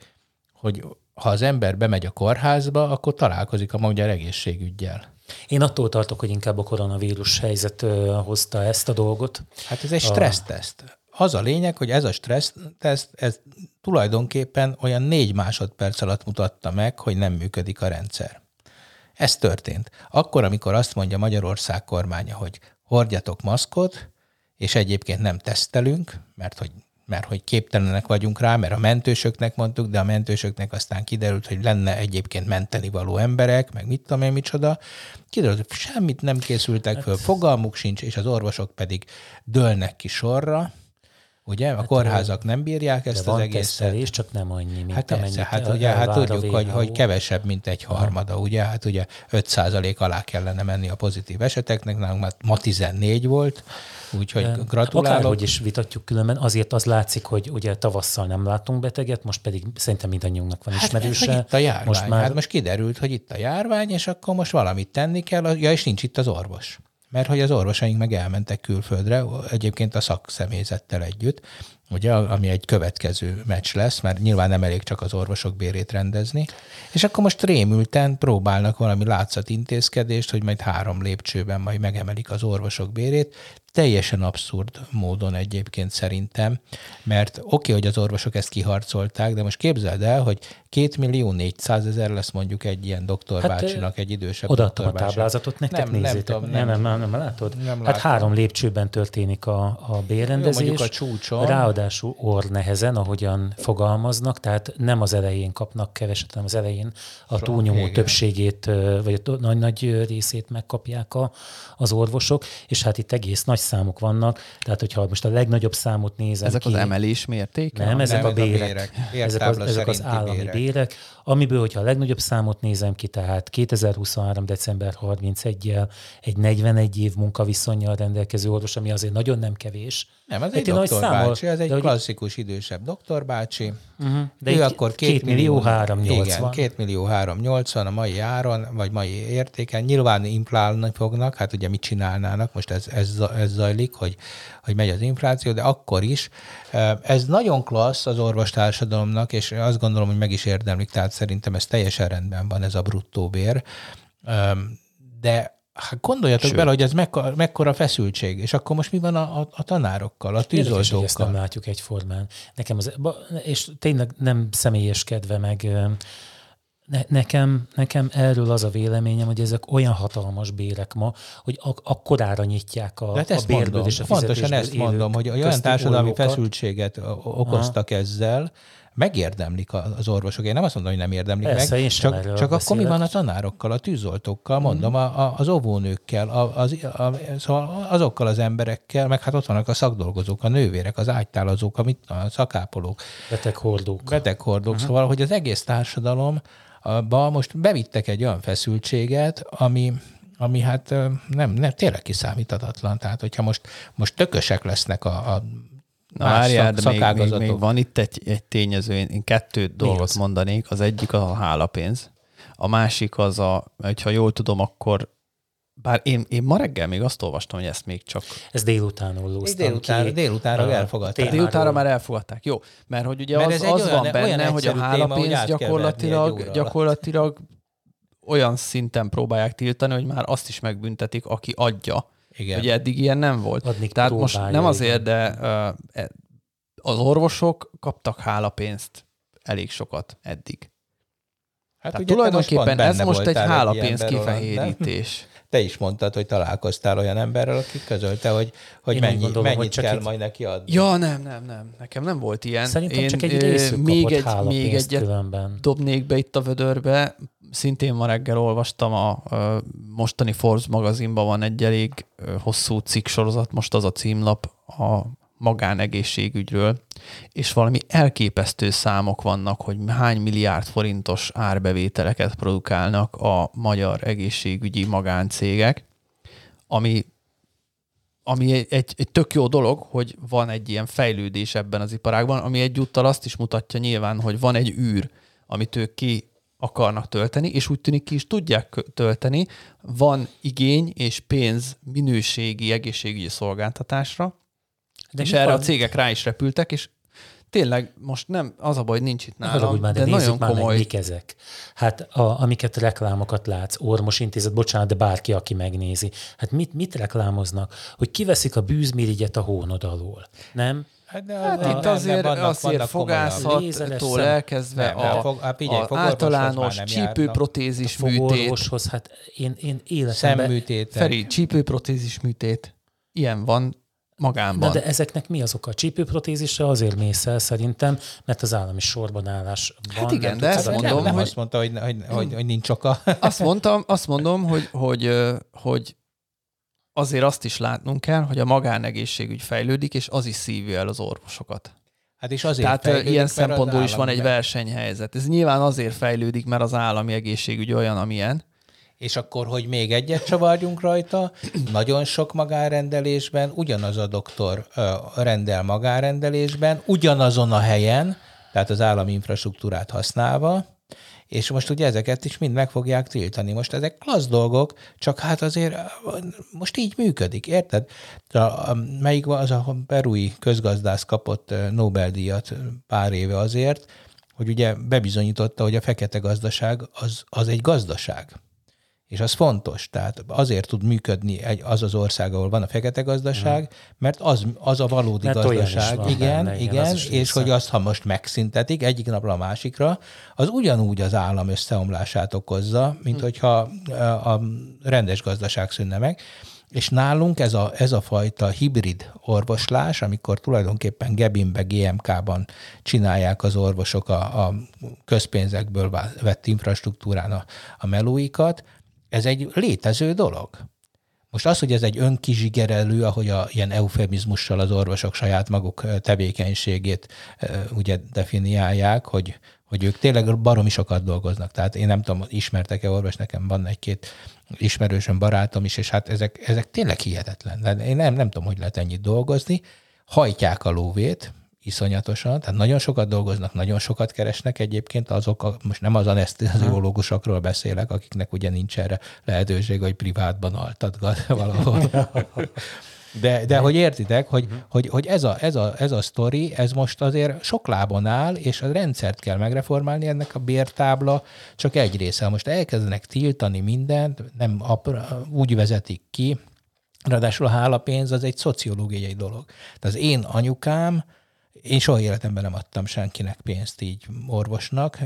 hogy ha az ember bemegy a kórházba, akkor találkozik a magyar egészségügyel. Én attól tartok, hogy inkább a koronavírus helyzet hozta ezt a dolgot. Hát ez egy stresszteszt. Az a lényeg, hogy ez a stresszteszt, ez tulajdonképpen olyan négy másodperc alatt mutatta meg, hogy nem működik a rendszer. Ez történt. Akkor, amikor azt mondja Magyarország kormánya, hogy hordjatok maszkot, és egyébként nem tesztelünk, mert hogy mert hogy képtelenek vagyunk rá, mert a mentősöknek mondtuk, de a mentősöknek aztán kiderült, hogy lenne egyébként menteni való emberek, meg mit tudom én, micsoda. Kiderült, hogy semmit nem készültek föl, fogalmuk sincs, és az orvosok pedig dőlnek ki sorra, Ugye? A hát kórházak nem bírják ezt az egészet. és csak nem annyi, mint hát persze, hát ugye, hát tudjuk, hogy, hogy kevesebb, mint egy harmada, ha. ugye? Hát ugye 5 alá kellene menni a pozitív eseteknek, nálunk már ma 14 volt, úgyhogy De, gratulálok. Akárhogy is vitatjuk különben, azért az látszik, hogy ugye tavasszal nem látunk beteget, most pedig szerintem mindannyiunknak van hát, ismerőse. Hát, itt a járvány. Most már... Hát most kiderült, hogy itt a járvány, és akkor most valamit tenni kell, ja, és nincs itt az orvos mert hogy az orvosaink meg elmentek külföldre, egyébként a szakszemélyzettel együtt, ugye, ami egy következő meccs lesz, mert nyilván nem elég csak az orvosok bérét rendezni, és akkor most rémülten próbálnak valami látszat intézkedést, hogy majd három lépcsőben majd megemelik az orvosok bérét, teljesen abszurd módon egyébként szerintem, mert oké, okay, hogy az orvosok ezt kiharcolták, de most képzeld el, hogy 2 millió 400 ezer lesz mondjuk egy ilyen doktorbácsinak, hát, egy idősebb Odaadtam a táblázatot, nektek nem, nézzétek. Nem, nem, nem, nem, nem, nem látod? Nem hát látom. három lépcsőben történik a, a bérrendezés. Jó, a csúcson. Ráadásul orr nehezen, ahogyan fogalmaznak, tehát nem az elején kapnak keveset, hanem az elején a túlnyomó igen. többségét, vagy a nagy-nagy részét megkapják a, az orvosok, és hát itt egész nagy számok vannak, tehát hogyha most a legnagyobb számot nézem Ezek ki, az emelés mérték? Nem, ezek nem, a bérek. A bérek. Ezek, az, ezek az állami bérek. bérek, amiből, hogyha a legnagyobb számot nézem ki, tehát 2023. december 31-jel egy 41 év munkaviszonyjal rendelkező orvos, ami azért nagyon nem kevés. Nem, ez egy doktorbácsi, ez egy de, klasszikus hogy... idősebb doktorbácsi. Uh-huh. De ő akkor 2 millió 380. Igen, 2 millió 380 a mai áron, vagy mai értéken. Nyilván implálni fognak, hát ugye mit csinálnának, most ez, ez, ez zajlik, hogy, hogy megy az infláció, de akkor is. Ez nagyon klassz az orvostársadalomnak, és azt gondolom, hogy meg is érdemlik, tehát szerintem ez teljesen rendben van, ez a bruttó bér. De Hát gondoljatok Sőt. bele, hogy ez mekkora, mekkora feszültség, és akkor most mi van a, a, a tanárokkal, a tűzoltókkal? ezt nem látjuk egyformán. Nekem az, és tényleg nem személyeskedve meg, ne, nekem, nekem erről az a véleményem, hogy ezek olyan hatalmas bérek ma, hogy ak- akkorára nyitják a, hát a bérből és a Pontosan ezt mondom, hogy olyan társadalmi feszültséget okoztak Aha. ezzel, megérdemlik az orvosok. Én nem azt mondom, hogy nem érdemlik Persze, meg, csak, csak akkor mi van a tanárokkal, a tűzoltókkal, mondom, mm. a, a, az óvónőkkel, a, az, a, szóval azokkal az emberekkel, meg hát ott vannak a szakdolgozók, a nővérek, az ágytálazók, a, a szakápolók. Beteghordók. Beteghordók, uh-huh. szóval, hogy az egész társadalom ba most bevittek egy olyan feszültséget, ami, ami hát nem, nem tényleg kiszámíthatatlan. Tehát, hogyha most, most tökösek lesznek a, a Na várjál, de még, még, még, van itt egy, egy tényező, én, én kettő dolgot az? mondanék. Az egyik a hálapénz, a másik az a, hogyha jól tudom, akkor bár én, én ma reggel még azt olvastam, hogy ezt még csak... Ez délután ollóztam délután, ki. Délutánra elfogadták. Délutánra már elfogadták. Jó, mert hogy ugye mert az, az olyan, van benne, hogy a hálapénz téma, gyakorlatilag, gyakorlatilag olyan szinten próbálják tiltani, hogy már azt is megbüntetik, aki adja. Igen. Ugye eddig ilyen nem volt. Adni Tehát most nem azért, de uh, az orvosok kaptak hálapénzt elég sokat eddig. Hát Tehát tulajdonképpen ez most egy hálapénz kifehérítés. Te is mondtad, hogy találkoztál olyan emberrel, aki közölte, hogy, hogy mennyi, gondolom, mennyit hogy csak kell egy... majd neki adni. Ja, nem, nem, nem. Nekem nem volt ilyen. Szerintem Én csak egy részük még egy, még egyet különben. dobnék be itt a vödörbe. Szintén ma reggel olvastam, a, mostani Forbes magazinban van egy elég hosszú cikk sorozat, most az a címlap, a magánegészségügyről, és valami elképesztő számok vannak, hogy hány milliárd forintos árbevételeket produkálnak a magyar egészségügyi magáncégek, ami, ami egy, egy, egy tök jó dolog, hogy van egy ilyen fejlődés ebben az iparágban, ami egyúttal azt is mutatja nyilván, hogy van egy űr, amit ők ki akarnak tölteni, és úgy tűnik ki is tudják tölteni, van igény és pénz minőségi egészségügyi szolgáltatásra, de és erre van? a cégek rá is repültek, és tényleg most nem, az a baj, hogy nincs itt nálam, már, de, de nagyon már komoly. Meg, mik ezek? Hát a, amiket reklámokat látsz, ormos intézet, bocsánat, de bárki, aki megnézi. Hát mit, mit reklámoznak? Hogy kiveszik a bűzmirigyet a hónod alól. Nem? Hát, de hát a, itt azért, vannak, azért fogászattól elkezdve nem, a, fog, hát figyelj, a általános csípőprotézis műtét. hát én, én életemben... Szemműtét. Feri, csípőprotézis műtét. Ilyen van magánban. Na de ezeknek mi az oka? A csípőprotézisre azért mész el szerintem, mert az állami sorban állás van. Hát igen, de ezt mondom, nem, nem hogy... azt mondta, hogy, hogy, hogy, hogy nincs oka. Azt mondtam, azt mondom, hogy, hogy, hogy azért azt is látnunk kell, hogy a magánegészségügy fejlődik, és az is szívja el az orvosokat. Hát és azért Tehát ilyen szempontból is van egy versenyhelyzet. Ez nyilván azért fejlődik, mert az állami egészségügy olyan, amilyen, és akkor, hogy még egyet csavarjunk rajta, nagyon sok magánrendelésben ugyanaz a doktor rendel magánrendelésben, ugyanazon a helyen, tehát az állami infrastruktúrát használva, és most ugye ezeket is mind meg fogják tiltani. Most ezek klassz dolgok, csak hát azért most így működik, érted? A, a, melyik az a perui közgazdász kapott Nobel-díjat pár éve azért, hogy ugye bebizonyította, hogy a fekete gazdaság az, az egy gazdaság. És az fontos, tehát azért tud működni egy, az az ország, ahol van a fekete gazdaság, mm. mert az, az a valódi mert gazdaság. Igen, benne, igen, igen és vissza. hogy azt, ha most megszintetik egyik napra a másikra, az ugyanúgy az állam összeomlását okozza, mint mm. hogyha a rendes gazdaság szűnne meg. És nálunk ez a, ez a fajta hibrid orvoslás, amikor tulajdonképpen Gebinbe, GMK-ban csinálják az orvosok a, a közpénzekből vett infrastruktúrán a, a melóikat, ez egy létező dolog. Most az, hogy ez egy önkizsigerelő, ahogy a ilyen eufemizmussal az orvosok saját maguk tevékenységét ugye definiálják, hogy, hogy ők tényleg baromi sokat dolgoznak. Tehát én nem tudom, ismertek-e orvos, nekem van egy-két ismerősöm, barátom is, és hát ezek, ezek tényleg hihetetlen. Én nem, nem tudom, hogy lehet ennyit dolgozni. Hajtják a lóvét, iszonyatosan, tehát nagyon sokat dolgoznak, nagyon sokat keresnek egyébként azok, a, most nem az anesztiziológusokról beszélek, akiknek ugye nincs erre lehetőség, hogy privátban altatgat valahol. De, de hogy értitek, hogy, uh-huh. hogy, hogy ez, a, ez, a, ez a sztori, ez most azért sok lábon áll, és a rendszert kell megreformálni, ennek a bértábla csak egy része. Most elkezdenek tiltani mindent, nem úgy vezetik ki, ráadásul a hálapénz az egy szociológiai dolog. Tehát az én anyukám én soha életemben nem adtam senkinek pénzt így orvosnak,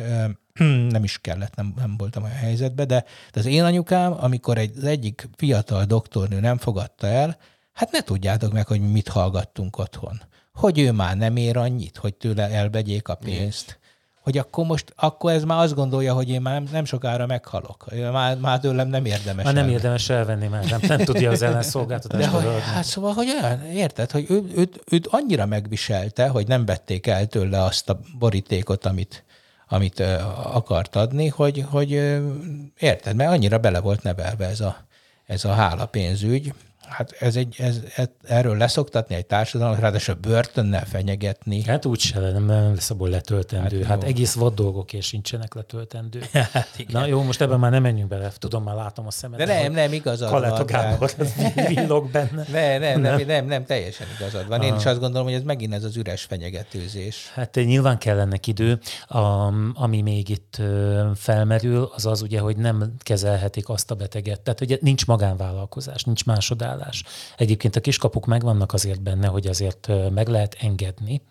nem is kellett, nem, nem voltam olyan helyzetben, de, de az én anyukám, amikor egy, az egyik fiatal doktornő nem fogadta el, hát ne tudjátok meg, hogy mit hallgattunk otthon. Hogy ő már nem ér annyit, hogy tőle elvegyék a pénzt hogy akkor most, akkor ez már azt gondolja, hogy én már nem, sokára meghalok. Már, már tőlem nem érdemes Már nem elvenni. érdemes elvenni, mert nem, nem tudja az ellenszolgáltatást. De hogy, hát szóval, hogy olyan, érted, hogy ő, őt, őt annyira megviselte, hogy nem vették el tőle azt a borítékot, amit, amit akart adni, hogy, hogy érted, mert annyira bele volt nevelve ez a, ez a hálapénzügy, Hát ez egy, ez, ez, erről leszoktatni egy társadalmat, ráadásul börtönnel fenyegetni. Hát úgy se, nem, nem lesz abból letöltendő. Hát, hát egész vad dolgok és sincsenek letöltendő. Hát igen. Na jó, most ebben már nem menjünk bele, tudom, már látom a szemet. De nem, nem, igazad van. Kaleta Gábor, villog benne. Nem, nem, nem, nem, nem, teljesen igazad van. Én is azt gondolom, hogy ez megint ez az üres fenyegetőzés. Hát nyilván kell ennek idő. A, ami még itt felmerül, az az ugye, hogy nem kezelhetik azt a beteget. Tehát ugye nincs magánvállalkozás, nincs másodállás hozzáállás. Egyébként a kiskapuk megvannak azért benne, hogy azért meg lehet engedni,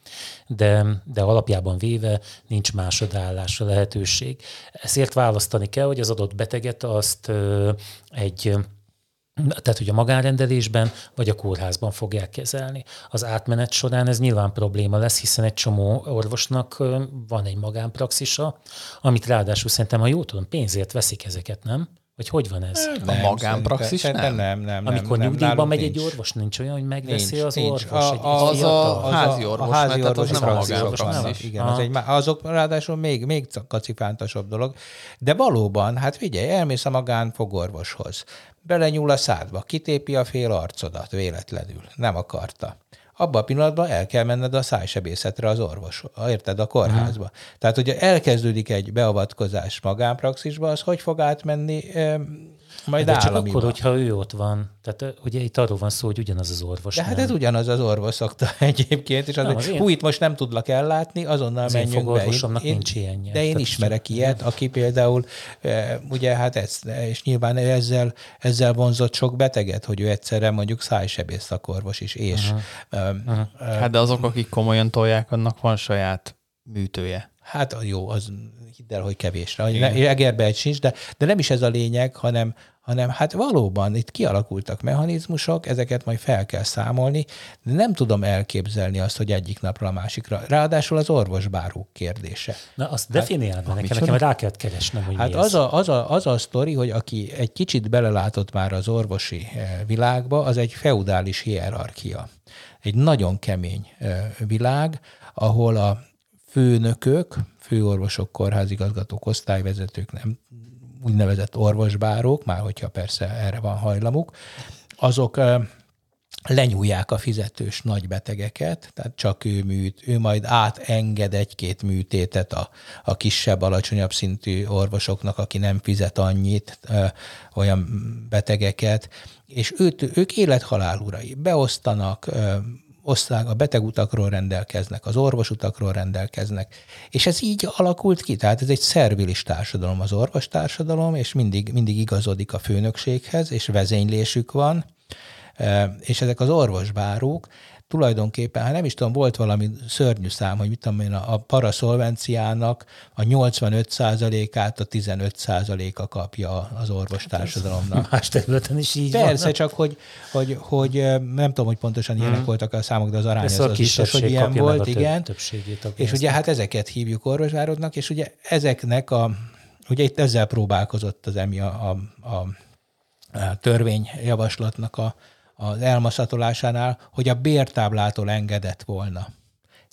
de, de alapjában véve nincs másodállásra lehetőség. Ezért választani kell, hogy az adott beteget azt egy tehát, hogy a magánrendelésben vagy a kórházban fogják kezelni. Az átmenet során ez nyilván probléma lesz, hiszen egy csomó orvosnak van egy magánpraxisa, amit ráadásul szerintem, ha jól tudom, pénzért veszik ezeket, nem? Vagy hogy van ez? Nem, a magánpraxis nem? Nem, nem, nem. Amikor nem, nyugdíjban megy egy orvos, nincs olyan, hogy megveszi nincs, az nincs. orvos? A, egy az, az, a, a házi orvos, a házi orvos, az nem a magánpraxis. Igen, az egy, azok ráadásul még, még kacifántasabb dolog. De valóban, hát figyelj, elmész a magánfogorvoshoz, belenyúl a szádba, kitépi a fél arcodat véletlenül, nem akarta abban a pillanatban el kell menned a szájsebészetre az orvos, érted, a kórházba. Uh-huh. Tehát, hogyha elkezdődik egy beavatkozás magánpraxisba, az hogy fog átmenni majd De csak akkor, hogyha ő ott van. Tehát ugye itt arról van szó, hogy ugyanaz az orvos. De hát ez ugyanaz az orvos szokta egyébként, és az, Na, az hogy hú, itt most nem tudlak ellátni, azonnal az menjünk be. Én, én, nincs ilyenje. De én Tehát ismerek ilyet, aki például, ugye hát ez, és nyilván ezzel, ezzel vonzott sok beteget, hogy ő egyszerre mondjuk szájsebész szakorvos is, és... Uh-huh. Uh, uh, hát de azok, akik komolyan tolják, annak van saját műtője. Hát jó, az hidd el, hogy kevésre. Egerbe egy sincs, de, de nem is ez a lényeg, hanem, hanem hát valóban itt kialakultak mechanizmusok, ezeket majd fel kell számolni, de nem tudom elképzelni azt, hogy egyik napra a másikra. Ráadásul az orvosbárók kérdése. Na, azt hát, definiáld hát, nekem, nekem rá kell keresnem, hogy Hát az a, az, a, az a sztori, hogy aki egy kicsit belelátott már az orvosi eh, világba, az egy feudális hierarchia. Egy nagyon kemény eh, világ, ahol a főnökök, főorvosok, kórházigazgatók, osztályvezetők, nem úgynevezett orvosbárók, már hogyha persze erre van hajlamuk, azok lenyúlják a fizetős nagy betegeket, tehát csak ő műt, ő majd átenged egy-két műtétet a, a kisebb, alacsonyabb szintű orvosoknak, aki nem fizet annyit, ö, olyan betegeket, és őt, ők élethalál urai, beosztanak, ö, osztály, a betegutakról rendelkeznek, az orvosutakról rendelkeznek, és ez így alakult ki, tehát ez egy szervilis társadalom az orvostársadalom, és mindig, mindig igazodik a főnökséghez, és vezénylésük van, és ezek az orvosbárók tulajdonképpen, hát nem is tudom, volt valami szörnyű szám, hogy mit tudom én, a paraszolvenciának a 85%-át a 15%-a kapja az orvostársadalomnak. Más területen is így Persze, van. csak hogy, hogy, hogy nem tudom, hogy pontosan ilyenek hmm. voltak a számok, de az arány az, az biztos, hogy ilyen volt, igen. És ugye hát ezeket hívjuk orvosvárodnak, és ugye ezeknek a, ugye itt ezzel próbálkozott az EMI a, a, a, a törvényjavaslatnak a, az elmaszatolásánál, hogy a bértáblától engedett volna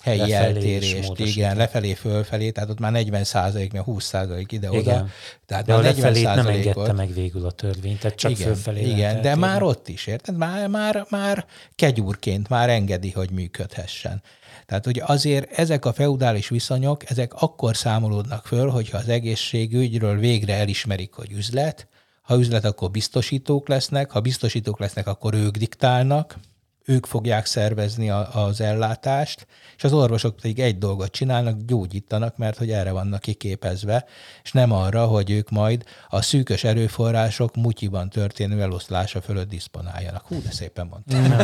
helyi lefelé eltérést, igen, lefelé, fölfelé, tehát ott már 40 százalék, mert 20 százalék ide-oda. Tehát de a lefelé nem engedte meg végül a törvény, tehát csak igen, fölfelé Igen, de már ott is, érted? Már, már, már kegyúrként már engedi, hogy működhessen. Tehát ugye azért ezek a feudális viszonyok, ezek akkor számolódnak föl, hogyha az egészségügyről végre elismerik, hogy üzlet, ha üzlet, akkor biztosítók lesznek, ha biztosítók lesznek, akkor ők diktálnak, ők fogják szervezni a, az ellátást, és az orvosok pedig egy dolgot csinálnak, gyógyítanak, mert hogy erre vannak kiképezve, és nem arra, hogy ők majd a szűkös erőforrások mutyiban történő eloszlása fölött diszponáljanak. Hú, de szépen mondtam.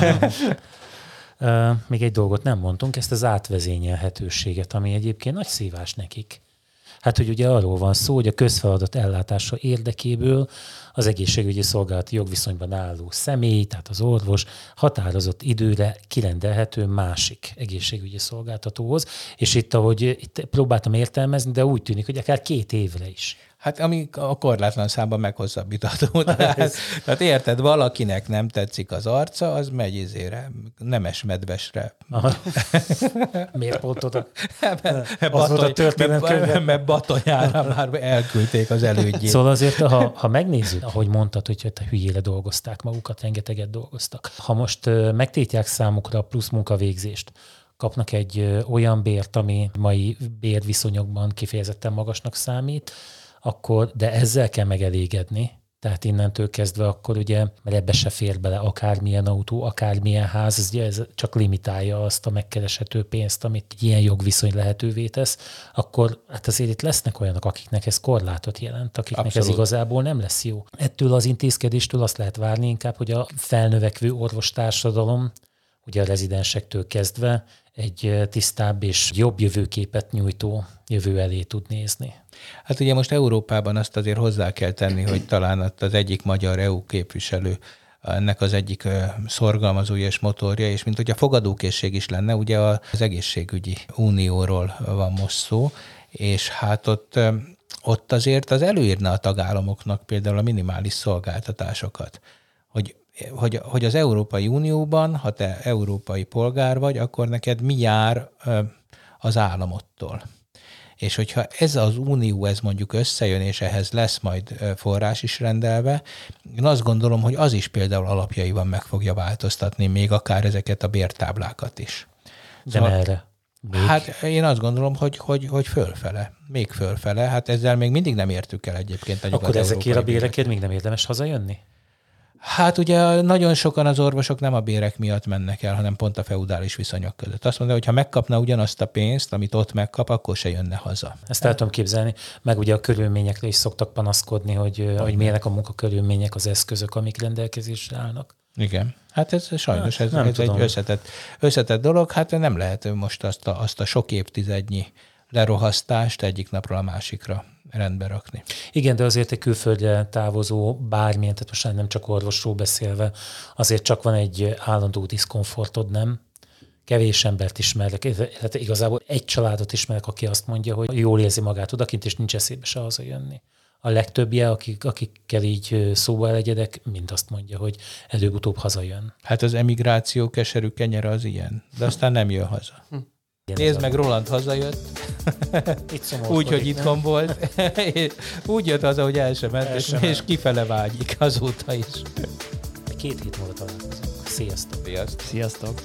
Még egy dolgot nem mondtunk, ezt az átvezényelhetőséget, ami egyébként nagy szívás nekik. Hát, hogy ugye arról van szó, hogy a közfeladat ellátása érdekéből az egészségügyi szolgálati jogviszonyban álló személy, tehát az orvos határozott időre kirendelhető másik egészségügyi szolgáltatóhoz, és itt, ahogy itt próbáltam értelmezni, de úgy tűnik, hogy akár két évre is. Hát ami a korlátlan számban meghosszabbítható. Tehát, tehát érted, valakinek nem tetszik az arca, az megy izére, nemes medvesre. Aha. Miért pont oda? az volt a történet mert Batonyára már elküldték az elődjét. Szóval azért, ha, ha megnézzük, ahogy mondtad, hogy te hülyére dolgozták magukat, rengeteget dolgoztak. Ha most megtétják számukra a plusz munkavégzést, kapnak egy olyan bért, ami mai bérviszonyokban kifejezetten magasnak számít, akkor, de ezzel kell megelégedni, tehát innentől kezdve akkor ugye, mert ebbe se fér bele akármilyen autó, akármilyen ház, ez, ez csak limitálja azt a megkereshető pénzt, amit ilyen jogviszony lehetővé tesz, akkor hát azért itt lesznek olyanok, akiknek ez korlátot jelent, akiknek Abszolút. ez igazából nem lesz jó. Ettől az intézkedéstől azt lehet várni inkább, hogy a felnövekvő orvostársadalom, ugye a rezidensektől kezdve egy tisztább és jobb jövőképet nyújtó jövő elé tud nézni. Hát ugye most Európában azt azért hozzá kell tenni, hogy talán az egyik magyar EU képviselő ennek az egyik szorgalmazója és motorja, és mint hogy a fogadókészség is lenne, ugye az egészségügyi unióról van most szó, és hát ott, ott azért az előírna a tagállamoknak például a minimális szolgáltatásokat, hogy hogy, hogy az Európai Unióban, ha te európai polgár vagy, akkor neked mi jár az államottól. És hogyha ez az unió, ez mondjuk összejön, és ehhez lesz majd forrás is rendelve, én azt gondolom, hogy az is például alapjaiban meg fogja változtatni még akár ezeket a bértáblákat is. De szóval, merre? Még? Hát én azt gondolom, hogy, hogy, hogy fölfele, még fölfele. Hát ezzel még mindig nem értük el egyébként. Akkor ezekért a bérekért még nem érdemes hazajönni? Hát ugye nagyon sokan az orvosok nem a bérek miatt mennek el, hanem pont a feudális viszonyok között. Azt mondja, hogy ha megkapna ugyanazt a pénzt, amit ott megkap, akkor se jönne haza. Ezt el tudom képzelni. Meg ugye a körülményekre is szoktak panaszkodni, hogy, hogy milyenek a munkakörülmények, az eszközök, amik rendelkezésre állnak. Igen. Hát ez sajnos hát, ez, ez egy összetett, összetett dolog. Hát nem lehet most azt a, azt a sok évtizednyi lerohasztást egyik napról a másikra rendbe rakni. Igen, de azért egy külföldre távozó bármilyen, tehát most nem csak orvosról beszélve, azért csak van egy állandó diszkomfortod, nem? Kevés embert ismerek, illetve igazából egy családot ismerek, aki azt mondja, hogy jól érzi magát odakint, és nincs eszébe se hazajönni. A legtöbbje, akik, akikkel így szóba legyedek, mind azt mondja, hogy előbb-utóbb hazajön. Hát az emigráció keserű kenyere az ilyen, de aztán nem jön haza. Nézd meg, Roland hazajött. Itt Úgy, hogy itthon volt. Úgy jött haza, hogy el sem ment, el sem és, és kifele vágyik azóta is. Két hét múlva találkozunk. Sziasztok! Sziasztok! Sziasztok.